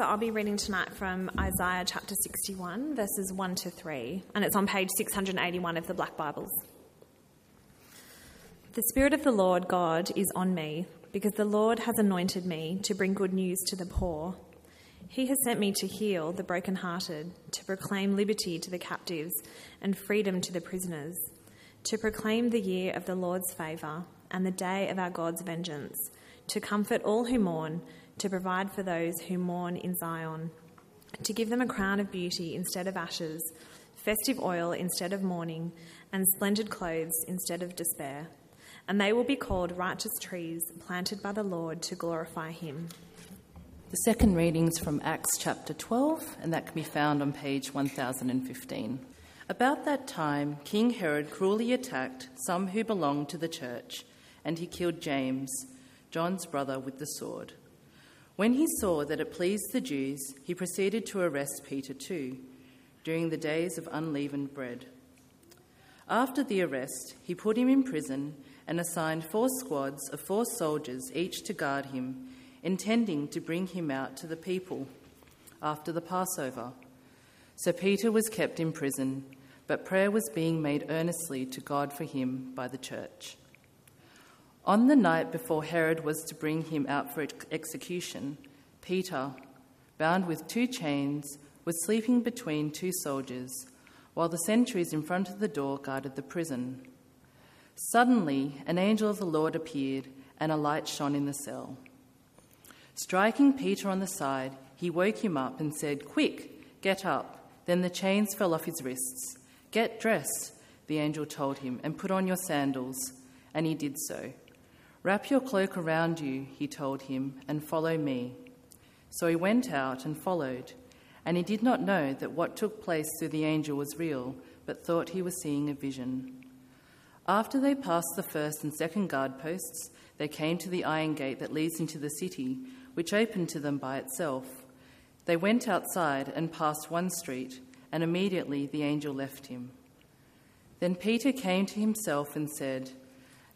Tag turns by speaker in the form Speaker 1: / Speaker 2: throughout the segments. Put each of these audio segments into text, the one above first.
Speaker 1: So I'll be reading tonight from Isaiah chapter 61, verses 1 to 3, and it's on page 681 of the Black Bibles. The Spirit of the Lord God is on me, because the Lord has anointed me to bring good news to the poor. He has sent me to heal the brokenhearted, to proclaim liberty to the captives and freedom to the prisoners, to proclaim the year of the Lord's favour and the day of our God's vengeance, to comfort all who mourn, to provide for those who mourn in Zion, to give them a crown of beauty instead of ashes, festive oil instead of mourning, and splendid clothes instead of despair. And they will be called righteous trees planted by the Lord to glorify him.
Speaker 2: The second reading is from Acts chapter 12, and that can be found on page 1015. About that time, King Herod cruelly attacked some who belonged to the church, and he killed James, John's brother, with the sword. When he saw that it pleased the Jews, he proceeded to arrest Peter too, during the days of unleavened bread. After the arrest, he put him in prison and assigned four squads of four soldiers each to guard him intending to bring him out to the people after the Passover. So Peter was kept in prison, but prayer was being made earnestly to God for him by the church. On the night before Herod was to bring him out for execution, Peter, bound with two chains, was sleeping between two soldiers, while the sentries in front of the door guarded the prison. Suddenly, an angel of the Lord appeared, and a light shone in the cell. Striking Peter on the side, he woke him up and said, Quick, get up. Then the chains fell off his wrists. Get dressed, the angel told him, and put on your sandals. And he did so. Wrap your cloak around you, he told him, and follow me. So he went out and followed. And he did not know that what took place through the angel was real, but thought he was seeing a vision. After they passed the first and second guard posts, they came to the iron gate that leads into the city which opened to them by itself. They went outside and passed one street, and immediately the angel left him. Then Peter came to himself and said,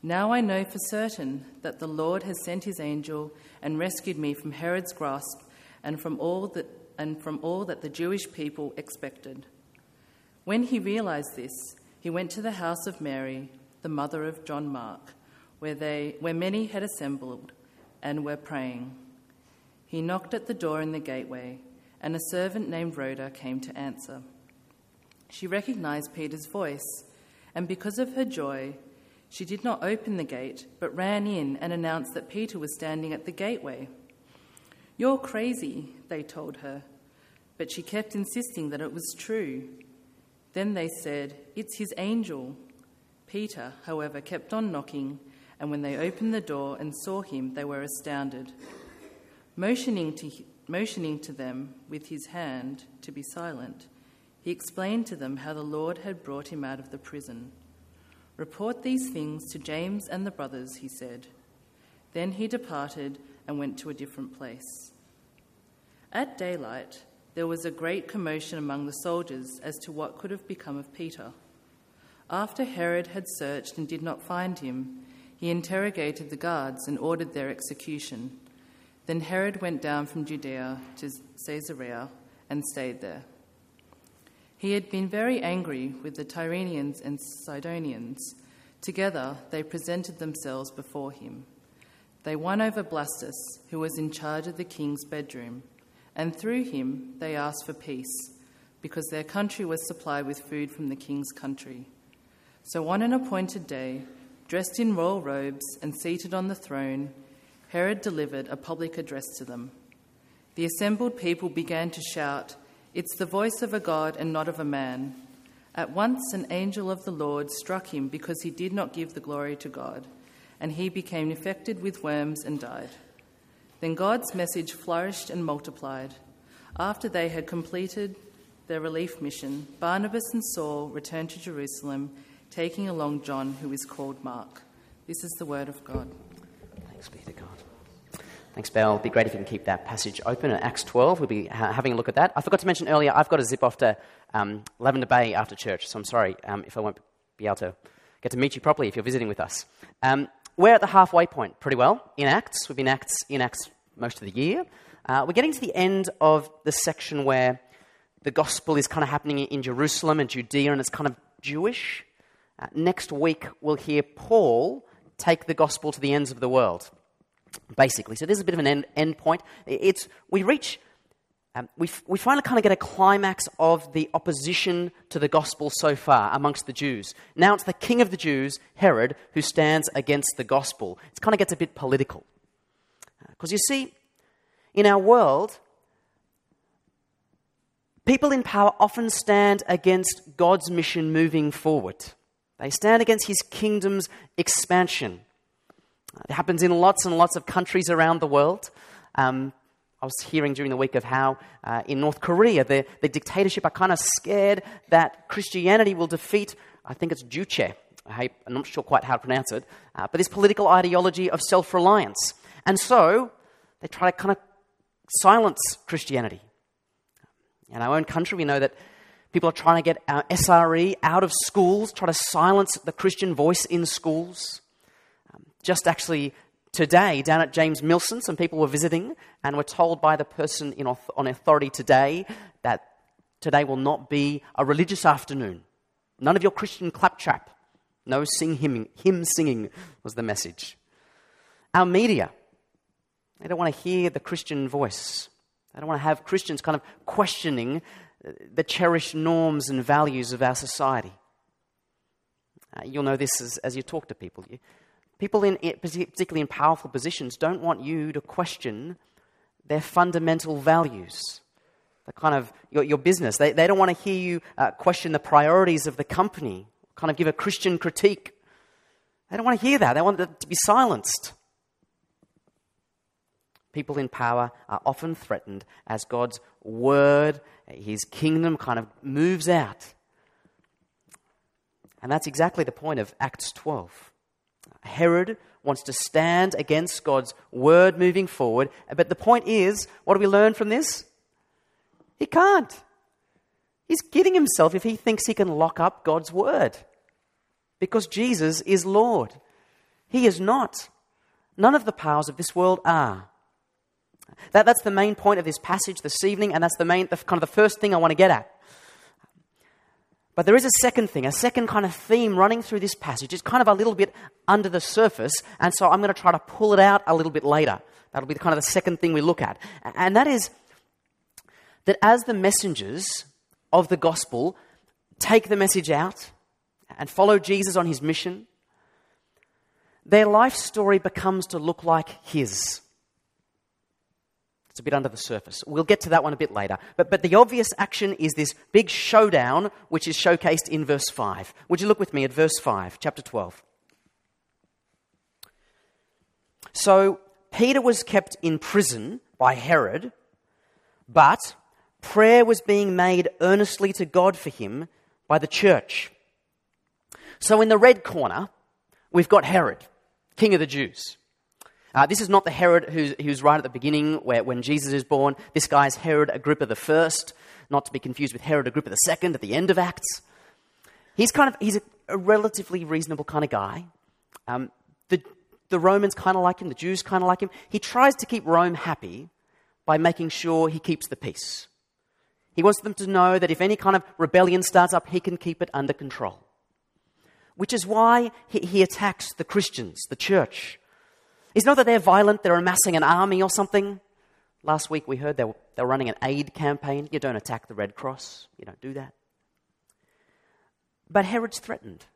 Speaker 2: Now I know for certain that the Lord has sent his angel and rescued me from Herod's grasp and from all that, and from all that the Jewish people expected. When he realized this, he went to the house of Mary, the mother of John Mark, where, they, where many had assembled and were praying. He knocked at the door in the gateway, and a servant named Rhoda came to answer. She recognized Peter's voice, and because of her joy, she did not open the gate, but ran in and announced that Peter was standing at the gateway. You're crazy, they told her, but she kept insisting that it was true. Then they said, It's his angel. Peter, however, kept on knocking, and when they opened the door and saw him, they were astounded. Motioning to, motioning to them with his hand to be silent, he explained to them how the Lord had brought him out of the prison. Report these things to James and the brothers, he said. Then he departed and went to a different place. At daylight, there was a great commotion among the soldiers as to what could have become of Peter. After Herod had searched and did not find him, he interrogated the guards and ordered their execution. Then Herod went down from Judea to Caesarea and stayed there. He had been very angry with the Tyrians and Sidonians. Together, they presented themselves before him. They won over Blastus, who was in charge of the king's bedroom, and through him they asked for peace, because their country was supplied with food from the king's country. So on an appointed day, dressed in royal robes and seated on the throne, Herod delivered a public address to them. The assembled people began to shout, It's the voice of a God and not of a man. At once an angel of the Lord struck him because he did not give the glory to God, and he became infected with worms and died. Then God's message flourished and multiplied. After they had completed their relief mission, Barnabas and Saul returned to Jerusalem, taking along John, who is called Mark. This is the word of God.
Speaker 3: Thanks be to God. Thanks, Belle. It'd be great if you can keep that passage open at Acts 12. We'll be ha- having a look at that. I forgot to mention earlier, I've got to zip off to um, Lavender Bay after church, so I'm sorry um, if I won't be able to get to meet you properly if you're visiting with us. Um, we're at the halfway point pretty well in Acts. We've been Acts, in Acts most of the year. Uh, we're getting to the end of the section where the gospel is kind of happening in Jerusalem and Judea, and it's kind of Jewish. Uh, next week, we'll hear Paul take the gospel to the ends of the world, basically. So, there's a bit of an end, end point. It's, we reach um, we, we finally kind of get a climax of the opposition to the gospel so far amongst the Jews. Now it's the king of the Jews, Herod, who stands against the gospel. It kind of gets a bit political. Because uh, you see, in our world, people in power often stand against God's mission moving forward. They stand against his kingdom's expansion. It happens in lots and lots of countries around the world. Um, I was hearing during the week of how uh, in North Korea, the, the dictatorship are kind of scared that Christianity will defeat, I think it's Juche. I, am not sure quite how to pronounce it, uh, but this political ideology of self reliance. And so they try to kind of silence Christianity. In our own country, we know that people are trying to get our SRE out of schools, try to silence the Christian voice in schools. Just actually today down at James Milson, some people were visiting and were told by the person in, on authority today that today will not be a religious afternoon. None of your Christian claptrap. No sing hymn, hymn singing was the message. Our media, they don't want to hear the Christian voice. They don't want to have Christians kind of questioning the cherished norms and values of our society. Uh, you'll know this as, as you talk to people. You, People, in, particularly in powerful positions, don't want you to question their fundamental values. The kind of your, your business. They, they don't want to hear you uh, question the priorities of the company, kind of give a Christian critique. They don't want to hear that. They want to be silenced. People in power are often threatened as God's word, his kingdom kind of moves out. And that's exactly the point of Acts 12. Herod wants to stand against God's word moving forward. But the point is, what do we learn from this? He can't. He's kidding himself if he thinks he can lock up God's word. Because Jesus is Lord. He is not. None of the powers of this world are. That, that's the main point of this passage this evening, and that's the main, the, kind of the first thing I want to get at. But there is a second thing, a second kind of theme running through this passage. It's kind of a little bit under the surface, and so I'm going to try to pull it out a little bit later. That'll be kind of the second thing we look at. And that is that as the messengers of the gospel take the message out and follow Jesus on his mission, their life story becomes to look like his. It's a bit under the surface. We'll get to that one a bit later. But, but the obvious action is this big showdown, which is showcased in verse 5. Would you look with me at verse 5, chapter 12? So, Peter was kept in prison by Herod, but prayer was being made earnestly to God for him by the church. So, in the red corner, we've got Herod, king of the Jews. Uh, this is not the Herod who's, who's right at the beginning where, when Jesus is born. This guy is Herod Agrippa the first, not to be confused with Herod Agrippa the second at the end of Acts. He's kind of he's a, a relatively reasonable kind of guy. Um, the, the Romans kind of like him, the Jews kind of like him. He tries to keep Rome happy by making sure he keeps the peace. He wants them to know that if any kind of rebellion starts up, he can keep it under control. Which is why he, he attacks the Christians, the church, it's not that they're violent, they're amassing an army or something. Last week we heard they were, they were running an aid campaign. You don't attack the Red Cross, you don't do that. But Herod's threatened.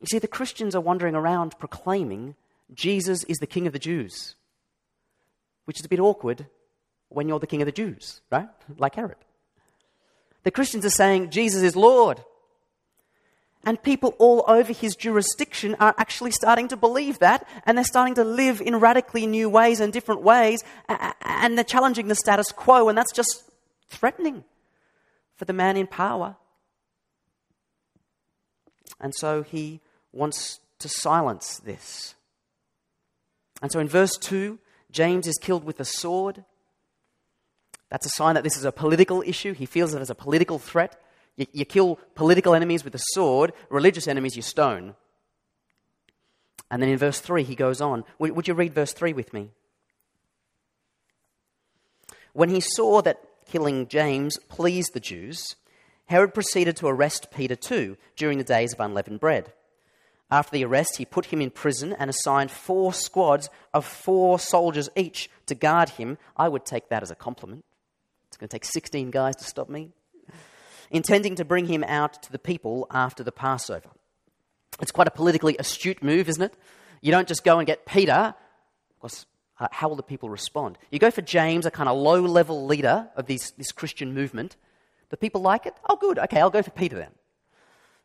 Speaker 3: You see, the Christians are wandering around proclaiming Jesus is the King of the Jews, which is a bit awkward when you're the King of the Jews, right? Like Herod. The Christians are saying Jesus is Lord. And people all over his jurisdiction are actually starting to believe that, and they're starting to live in radically new ways and different ways, and they're challenging the status quo, and that's just threatening for the man in power. And so he wants to silence this. And so in verse 2, James is killed with a sword. That's a sign that this is a political issue. He feels it as a political threat. You, you kill political enemies with a sword, religious enemies you stone. And then in verse 3, he goes on. Would, you read verse 3 with me? When he saw that killing James pleased the Jews, Herod proceeded to arrest Peter too during the days of unleavened bread. After the arrest, he put him in prison and assigned four squads of four soldiers each to guard him. I would take that as a compliment. It's going to take 16 guys to stop me. Intending to bring him out to the people after the Passover. It's quite a politically astute move, isn't it? You don't just go and get Peter, because uh, how will the people respond? You go for James, a kind of low level leader of these, this Christian movement. The people like it? Oh, good. Okay, I'll go for Peter then.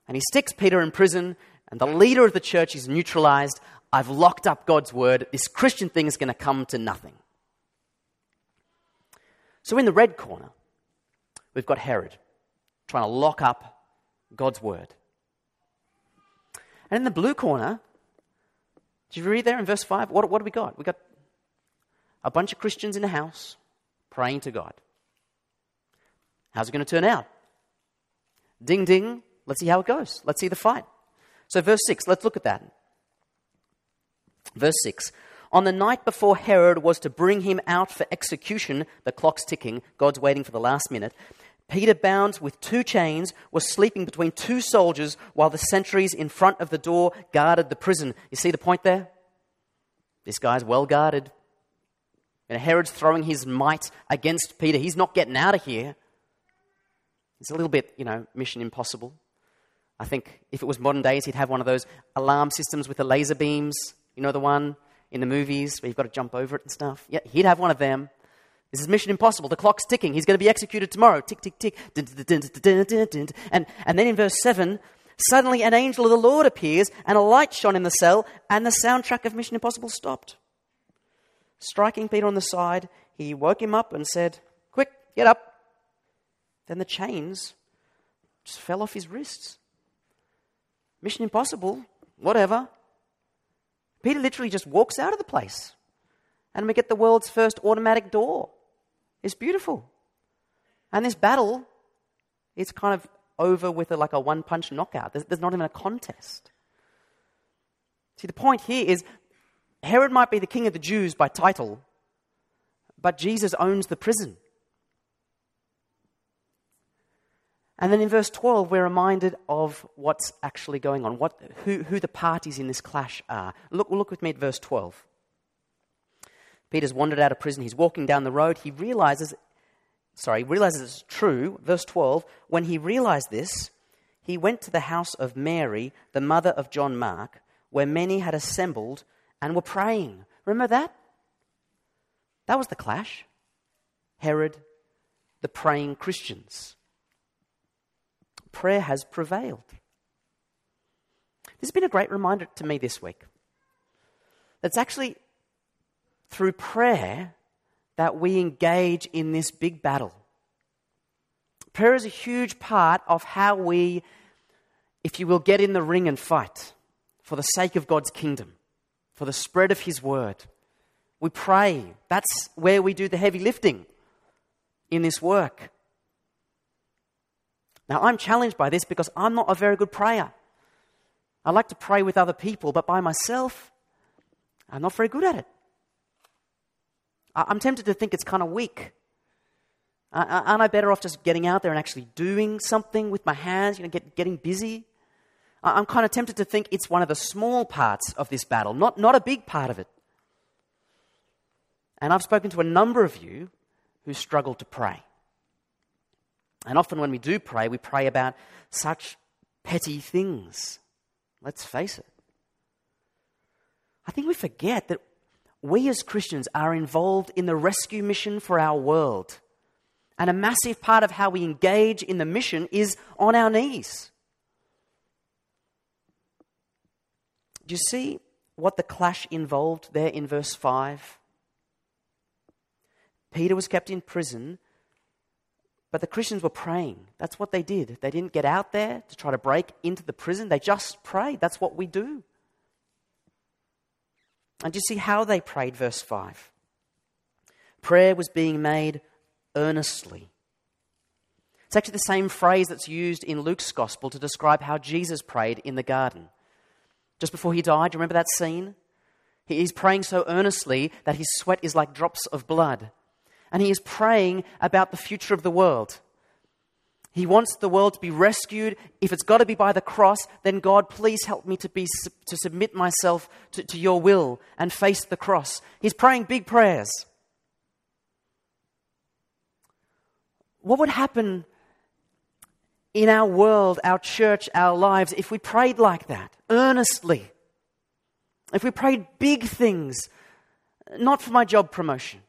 Speaker 3: And he sticks Peter in prison, and the leader of the church is neutralized. I've locked up God's word. This Christian thing is going to come to nothing. So in the red corner, we've got Herod trying to lock up God's word. And in the blue corner, did you read there in verse 5? What, what do we got? We got a bunch of Christians in a house praying to God. How's it going to turn out? Ding, ding. Let's see how it goes. Let's see the fight. So, verse 6, let's look at that. Verse 6 On the night before Herod was to bring him out for execution, the clock's ticking, God's waiting for the last minute. Peter, bound with two chains, was sleeping between two soldiers while the sentries in front of the door guarded the prison. You see the point there? This guy's well guarded. And Herod's throwing his might against Peter. He's not getting out of here. It's a little bit, you know, mission impossible. I think if it was modern days, he'd have one of those alarm systems with the laser beams. You know the one in the movies where you've got to jump over it and stuff? Yeah, he'd have one of them. This is mission impossible. The clock's ticking. He's going to be executed tomorrow. Tick, tick, tick. And, and then in verse 7, suddenly an angel of the Lord appears, and a light shone in the cell, and the soundtrack of Mission Impossible stopped. Striking Peter on the side, he woke him up and said, Quick, get up. Then the chains just fell off his wrists. Mission Impossible, whatever. Peter literally just walks out of the place. And we get the world's first automatic door. It's beautiful. And this battle, it's kind of over with a, like a one punch knockout. There's, there's not even a contest. See, the point here is Herod might be the king of the Jews by title, but Jesus owns the prison. And then in verse 12, we're reminded of what's actually going on, what, who, who the parties in this clash are. Look, look with me at verse 12. Peter's wandered out of prison. He's walking down the road. He realizes, sorry, realizes it's true. Verse 12, when he realized this, he went to the house of Mary, the mother of John Mark, where many had assembled and were praying. Remember that? That was the clash. Herod, the praying Christians prayer has prevailed. This has been a great reminder to me this week. It's actually through prayer that we engage in this big battle. Prayer is a huge part of how we, if you will, get in the ring and fight for the sake of God's kingdom, for the spread of His word. We pray. That's where we do the heavy lifting in this work. Now, I'm challenged by this because I'm not a very good prayer. I like to pray with other people, but by myself, I'm not very good at it. I'm tempted to think it's kind of weak. Aren't I better off just getting out there and actually doing something with my hands, you know, get, getting busy? I'm kind of tempted to think it's one of the small parts of this battle, not, not a big part of it. And I've spoken to a number of you who struggle to pray. And often when we do pray, we pray about such petty things. Let's face it. I think we forget that we as Christians are involved in the rescue mission for our world. And a massive part of how we engage in the mission is on our knees. Do you see what the clash involved there in verse 5? Peter was kept in prison but the Christians were praying. That's what they did. They didn't get out there to try to break into the prison, they just prayed. That's what we do. And do you see how they prayed, verse 5. Prayer was being made earnestly. It's actually the same phrase that's used in Luke's gospel to describe how Jesus prayed in the garden. Just before he died, you remember that scene? He's praying so earnestly that his sweat is like drops of blood. And he is praying about the future of the world. He wants the world to be rescued. If it's got to be by the cross, then God, please help me to, be, to submit myself to, to your will and face the cross. He's praying big prayers. What would happen in our world, our church, our lives if we prayed like that, earnestly? If we prayed big things, not for my job promotion,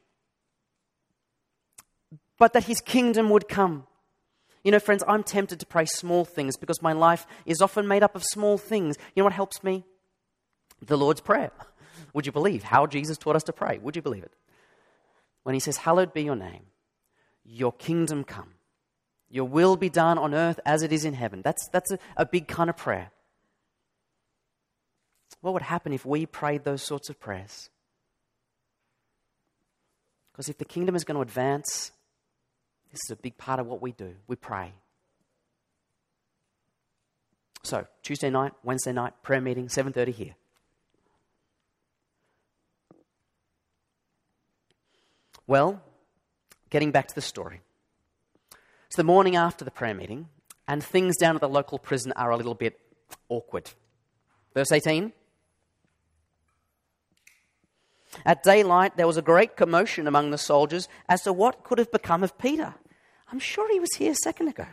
Speaker 3: but that his kingdom would come you know, friends, I'm tempted to pray small things because my life is often made up of small things. You know what helps me? The Lord's Prayer. Would you believe how Jesus taught us to pray? Would you believe it? When he says, Hallowed be your name, your kingdom come, your will be done on earth as it is in heaven. That's, that's a, a big kind of prayer. What would happen if we prayed those sorts of prayers? Because if the kingdom is going to advance, this is a big part of what we do. We pray. So, Tuesday night, Wednesday night, prayer meeting, 7:30 here. Well, getting back to the story. It's the morning after the prayer meeting, and things down at the local prison are a little bit awkward. Verse 18 at daylight, there was a great commotion among the soldiers as to what could have become of Peter. I'm sure he was here a second ago.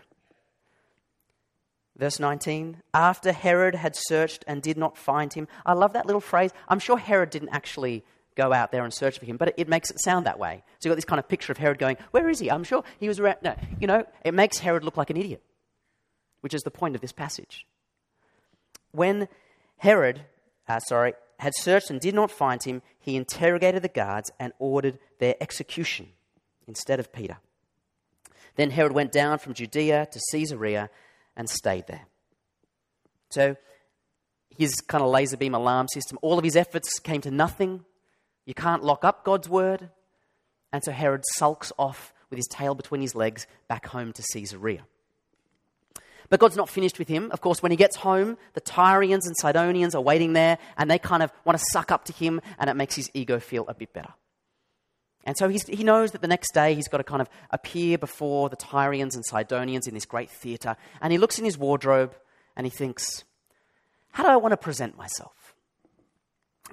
Speaker 3: Verse 19, after Herod had searched and did not find him. I love that little phrase. I'm sure Herod didn't actually go out there and search for him, but it, makes it sound that way. So you've got this kind of picture of Herod going, Where is he? I'm sure he was around. No, you know, it makes Herod look like an idiot, which is the point of this passage. When Herod, uh, sorry, had searched and did not find him, he interrogated the guards and ordered their execution instead of Peter. Then Herod went down from Judea to Caesarea and stayed there. So his kind of laser beam alarm system, all of his efforts came to nothing. You can't lock up God's word. And so Herod sulks off with his tail between his legs back home to Caesarea. But God's not finished with him. Of course, when he gets home, the Tyrians and Sidonians are waiting there and they kind of want to suck up to him and it makes his ego feel a bit better. And so he knows that the next day he's got to kind of appear before the Tyrians and Sidonians in this great theatre. And he looks in his wardrobe and he thinks, How do I want to present myself?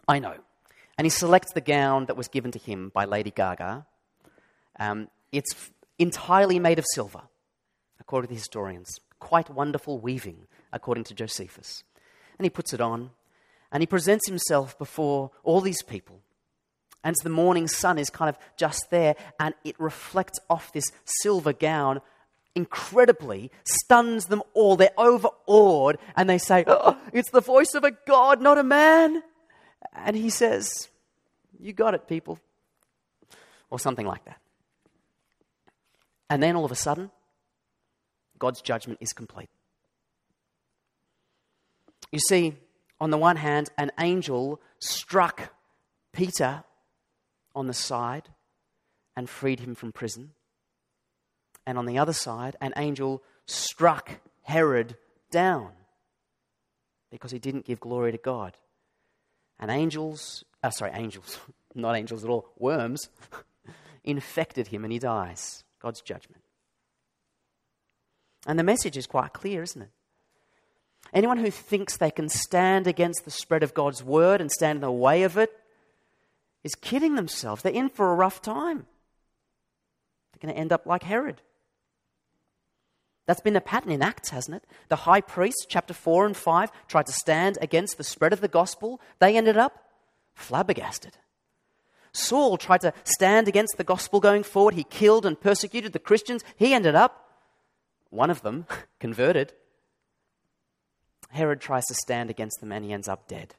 Speaker 3: I know. And he selects the gown that was given to him by Lady Gaga. Um, it's entirely made of silver, according to the historians quite wonderful weaving, according to Josephus. And he puts it on, and he presents himself before all these people. And the morning sun is kind of just there, and it reflects off this silver gown incredibly, stuns them all. They're overawed, and they say, oh, It's the voice of a God, not a man. And he says, You got it, people. Or something like that. And then all of a sudden, God's judgment is complete. You see, on the one hand, an angel struck Peter on the side and freed him from prison. And on the other side, an angel struck Herod down because he didn't give glory to God. And angels, uh, sorry, angels, not angels at all, worms, infected him and he dies. God's judgment. And the message is quite clear, isn't it? Anyone who thinks they can stand against the spread of God's word and stand in the way of it is kidding themselves. They're in for a rough time. They're going to end up like Herod. That's been a pattern in Acts, hasn't it? The high priests, chapter 4 and 5, tried to stand against the spread of the gospel. They ended up flabbergasted. Saul tried to stand against the gospel going forward. He killed and persecuted the Christians. He ended up one of them converted. Herod tries to stand against them and he ends up dead.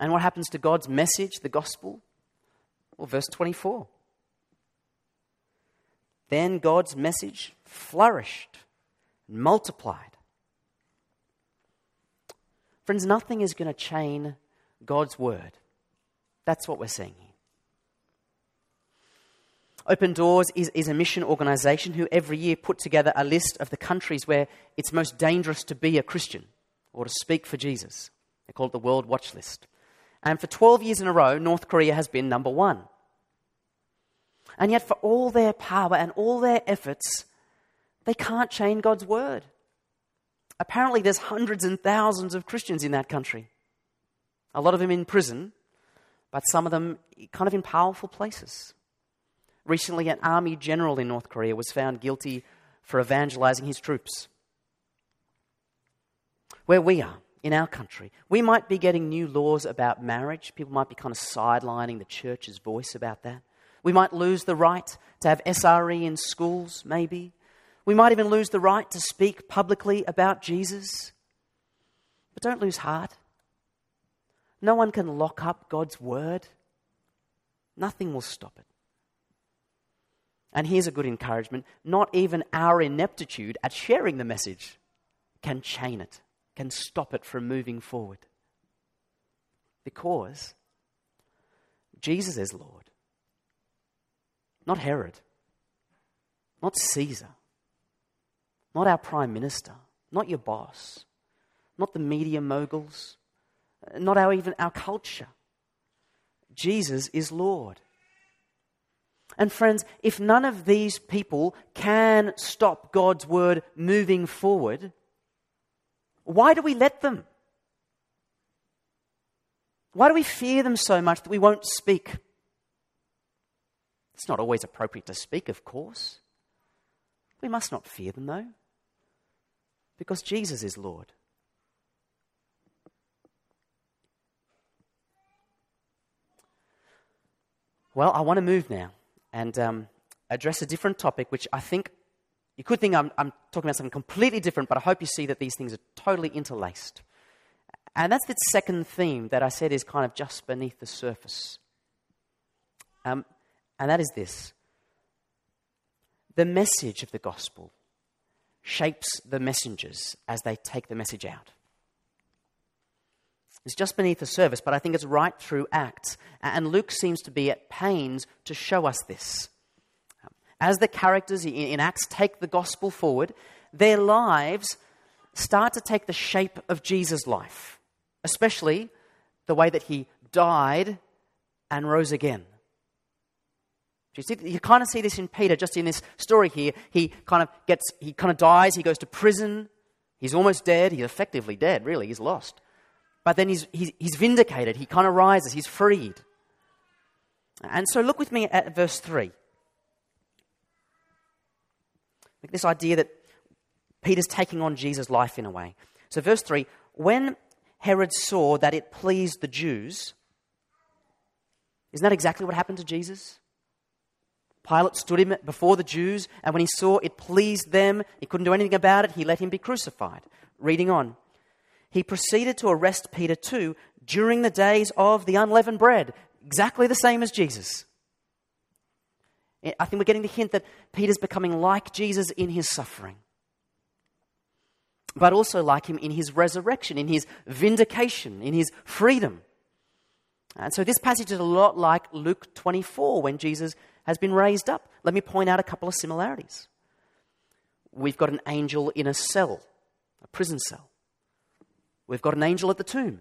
Speaker 3: And what happens to God's message, the gospel? Well, verse 24. Then God's message flourished, and multiplied. Friends, nothing is going to chain God's word. That's what we're seeing here. Open Doors is, is a mission organization who every year put together a list of the countries where it's most dangerous to be a Christian or to speak for Jesus. They call it the World Watch List. And for 12 years in a row, North Korea has been number one. And yet, for all their power and all their efforts, they can't change God's word. Apparently, there's hundreds and thousands of Christians in that country. A lot of them in prison, but some of them kind of in powerful places. Recently, an army general in North Korea was found guilty for evangelizing his troops. Where we are, in our country, we might be getting new laws about marriage. People might be kind of sidelining the church's voice about that. We might lose the right to have SRE in schools, maybe. We might even lose the right to speak publicly about Jesus. But don't lose heart. No one can lock up God's word, nothing will stop it. And here's a good encouragement. Not even our ineptitude at sharing the message can chain it, can stop it from moving forward. Because Jesus is Lord, not Herod, not Caesar, not our prime minister, not your boss, not the media moguls, not our, even our culture. Jesus is Lord. And friends, if none of these people can stop God's word moving forward, why do we let them? Why do we fear them so much that we won't speak? It's not always appropriate to speak, of course. We must not fear them, though, because Jesus is Lord. Well, I want to move now and um, address a different topic, which I think you could think I'm, I'm, talking about something completely different, but I hope you see that these things are totally interlaced. And that's the second theme that I said is kind of just beneath the surface. Um, and that is this the message of the gospel shapes the messengers as they take the message out. It's just beneath the surface, but I think it's right through Acts. And Luke seems to be at pains to show us this. As the characters in Acts take the gospel forward, their lives start to take the shape of Jesus' life, especially the way that he died and rose again. You, see, you kind of see this in Peter, just in this story here. He kind of gets, he kind of dies, he goes to prison, he's almost dead, he's effectively dead, really, he's lost. But then he's, he's, he's vindicated. He kind of rises. He's freed. And so look with me at verse 3. This idea that Peter's taking on Jesus' life in a way. So, verse 3 when Herod saw that it pleased the Jews, isn't that exactly what happened to Jesus? Pilate stood him before the Jews, and when he saw it pleased them, he couldn't do anything about it, he let him be crucified. Reading on he proceeded to arrest Peter too during the days of the unleavened bread, exactly the same as Jesus. I think we're getting the hint that Peter's becoming like Jesus in his suffering, but also like him in his resurrection, in his vindication, in his freedom. And so this passage is a lot like Luke 24 when Jesus has been raised up. Let me point out a couple of similarities. We've got an angel in a cell, a prison cell. We've got an angel at the tomb.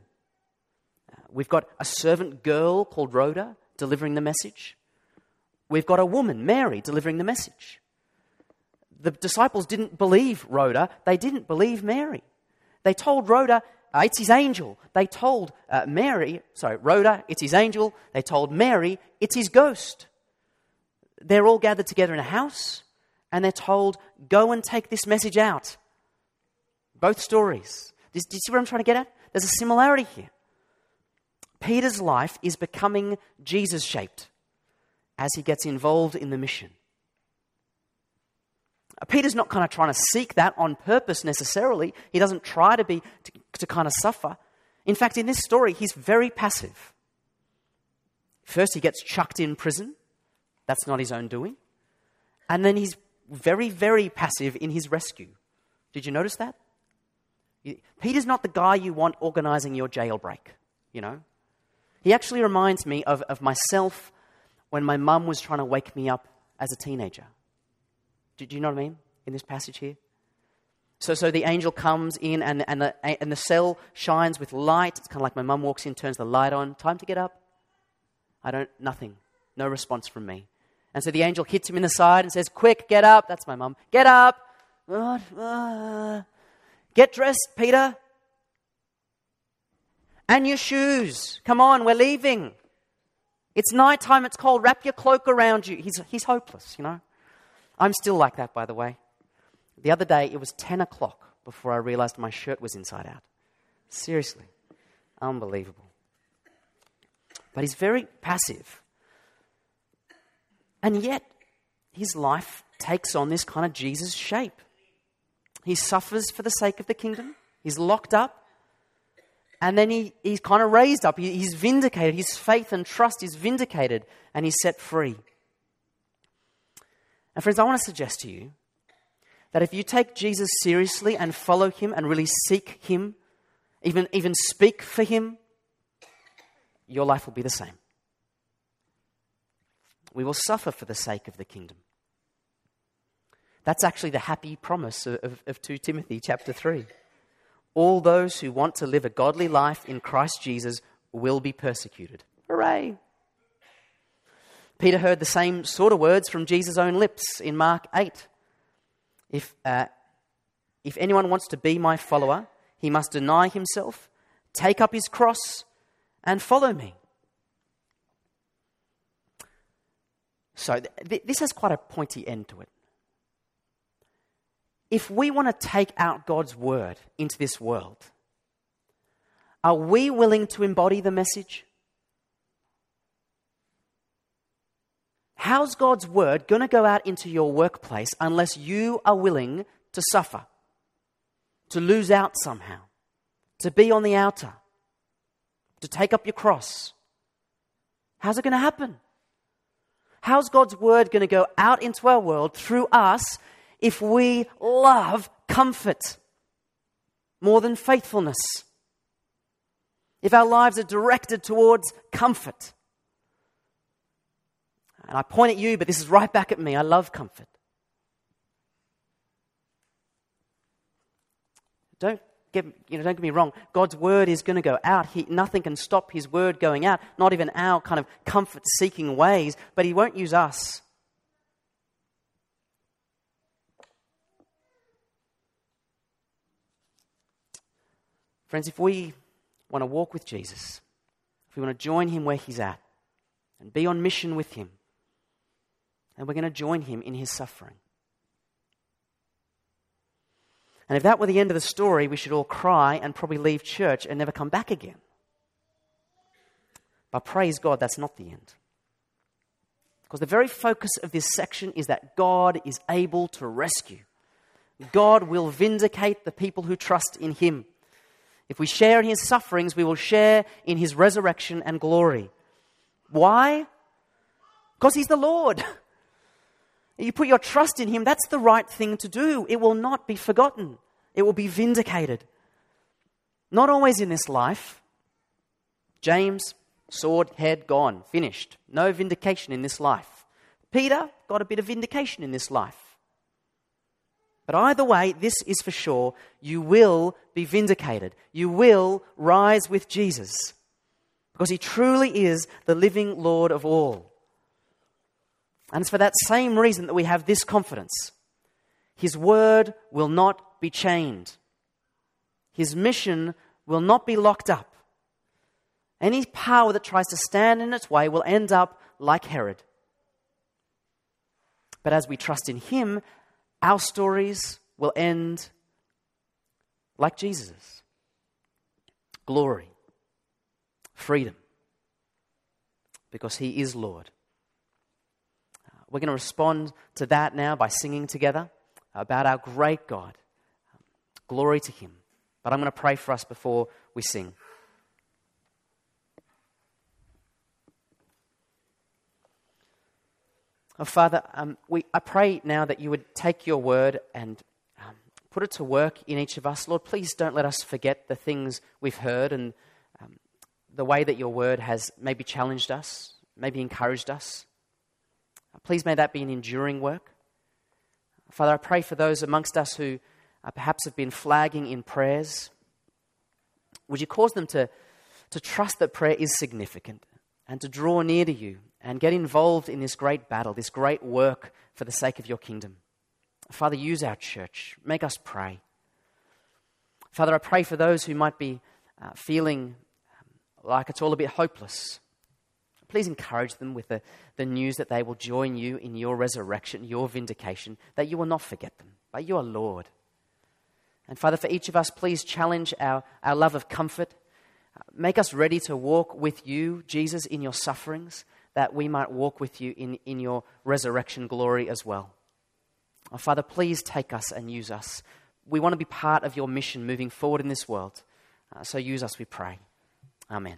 Speaker 3: We've got a servant girl called Rhoda delivering the message. We've got a woman, Mary, delivering the message. The disciples didn't believe Rhoda, they didn't believe Mary. They told Rhoda, uh, it's his angel. They told uh, Mary, sorry, Rhoda, it's his angel. They told Mary, it's his ghost. They're all gathered together in a house and they're told, go and take this message out. Both stories. Do you see what I'm trying to get at? There's a similarity here. Peter's life is becoming Jesus shaped as he gets involved in the mission. Uh, Peter's not kind of trying to seek that on purpose necessarily. He doesn't try to be to, to kind of suffer. In fact, in this story, he's very passive. First, he gets chucked in prison. That's not his own doing. And then he's very, very passive in his rescue. Did you notice that? Peter's not the guy you want organizing your jailbreak, you know. He actually reminds me of, of myself when my mum was trying to wake me up as a teenager. Do, do you know what I mean in this passage here? So, so the angel comes in and, and, the, and the cell shines with light. It's kind of like my mum walks in, turns the light on. Time to get up. I don't, nothing. No response from me. And so the angel hits him in the side and says, Quick, get up. That's my mum. Get up. Uh, get dressed, Peter. And your shoes. Come on, we're leaving. It's night time, it's cold. Wrap your cloak around you. He's, he's hopeless, you know. I'm still like that, by the way. The other day, it was 10 o'clock before I realized my shirt was inside out. Seriously. Unbelievable. But he's very passive. And yet, his life takes on this kind of Jesus shape. He suffers for the sake of the kingdom, he's locked up, and then he, he's kind of raised up. He, he's vindicated. His faith and trust is vindicated, and he's set free. And, friends, I want to suggest to you that if you take Jesus seriously and follow him and really seek him, even, even speak for him, your life will be the same. We will suffer for the sake of the kingdom. That's actually the happy promise of, of, of 2 Timothy chapter 3. All those who want to live a godly life in Christ Jesus will be persecuted. Hooray! Peter heard the same sort of words from Jesus' own lips in Mark 8. If, uh, if anyone wants to be my follower, he must deny himself, take up his cross, and follow me. So, th- this has quite a pointy end to it. If we want to take out God's word into this world, are we willing to embody the message? How's God's word going to go out into your workplace unless you are willing to suffer, to lose out somehow, to be on the outer, to take up your cross? How's it going to happen? How's God's word going to go out into our world through us if we love comfort more than faithfulness? If our lives are directed towards comfort? And I point at you, but this is right back at me. I love comfort. Don't get, you know, don't get me wrong. God's word is going to go out. He, nothing can stop his word going out, not even our kind of comfort seeking ways, but he won't use us. Friends, if we want to walk with Jesus, if we want to join him where he's at and be on mission with him, then we're going to join him in his suffering. And if that were the end of the story, we should all cry and probably leave church and never come back again. But praise God, that's not the end. Because the very focus of this section is that God is able to rescue. God will vindicate the people who trust in Him. If we share in His sufferings, we will share in His resurrection and glory. Why? Because He's the Lord. You put your trust in Him, that's the right thing to do. It will not be forgotten, it will be vindicated. Not always in this life. James, sword, head, gone, finished. No vindication in this life. Peter got a bit of vindication in this life. But either way, this is for sure you will be vindicated. You will rise with Jesus. Because he truly is the living Lord of all. And it's for that same reason that we have this confidence His word will not be chained, His mission will not be locked up. Any power that tries to stand in its way will end up like Herod. But as we trust in Him, our stories will end like Jesus' glory, freedom, because He is Lord. Uh, we're going to respond to that now by singing together about our great God. Glory to Him. But I'm going to pray for us before we sing. Oh, Father, um, we, I pray now that you would take your word and um, put it to work in each of us. Lord, please don't let us forget the things we've heard and um, the way that your word has maybe challenged us, maybe encouraged us. Please may that be an enduring work. Father, I pray for those amongst us who uh, perhaps have been flagging in prayers. Would you cause them to, to trust that prayer is significant and to draw near to you and get involved in this great battle, this great work for the sake of your kingdom. Father, use our church. Make us pray. Father, I pray for those who might be uh, feeling um, like it's all a bit hopeless. Please encourage them with the, the news that they will join you in your resurrection, your vindication, that you will not forget them, but you are Lord. And Father, for each of us, please challenge our, our love of comfort. Uh, make us ready to walk with you, Jesus, in your sufferings, that we might walk with you in, in your resurrection glory as well. Oh, Father, please take us and use us. We want to be part of your mission moving forward in this world. Uh, so use us, we pray. Amen.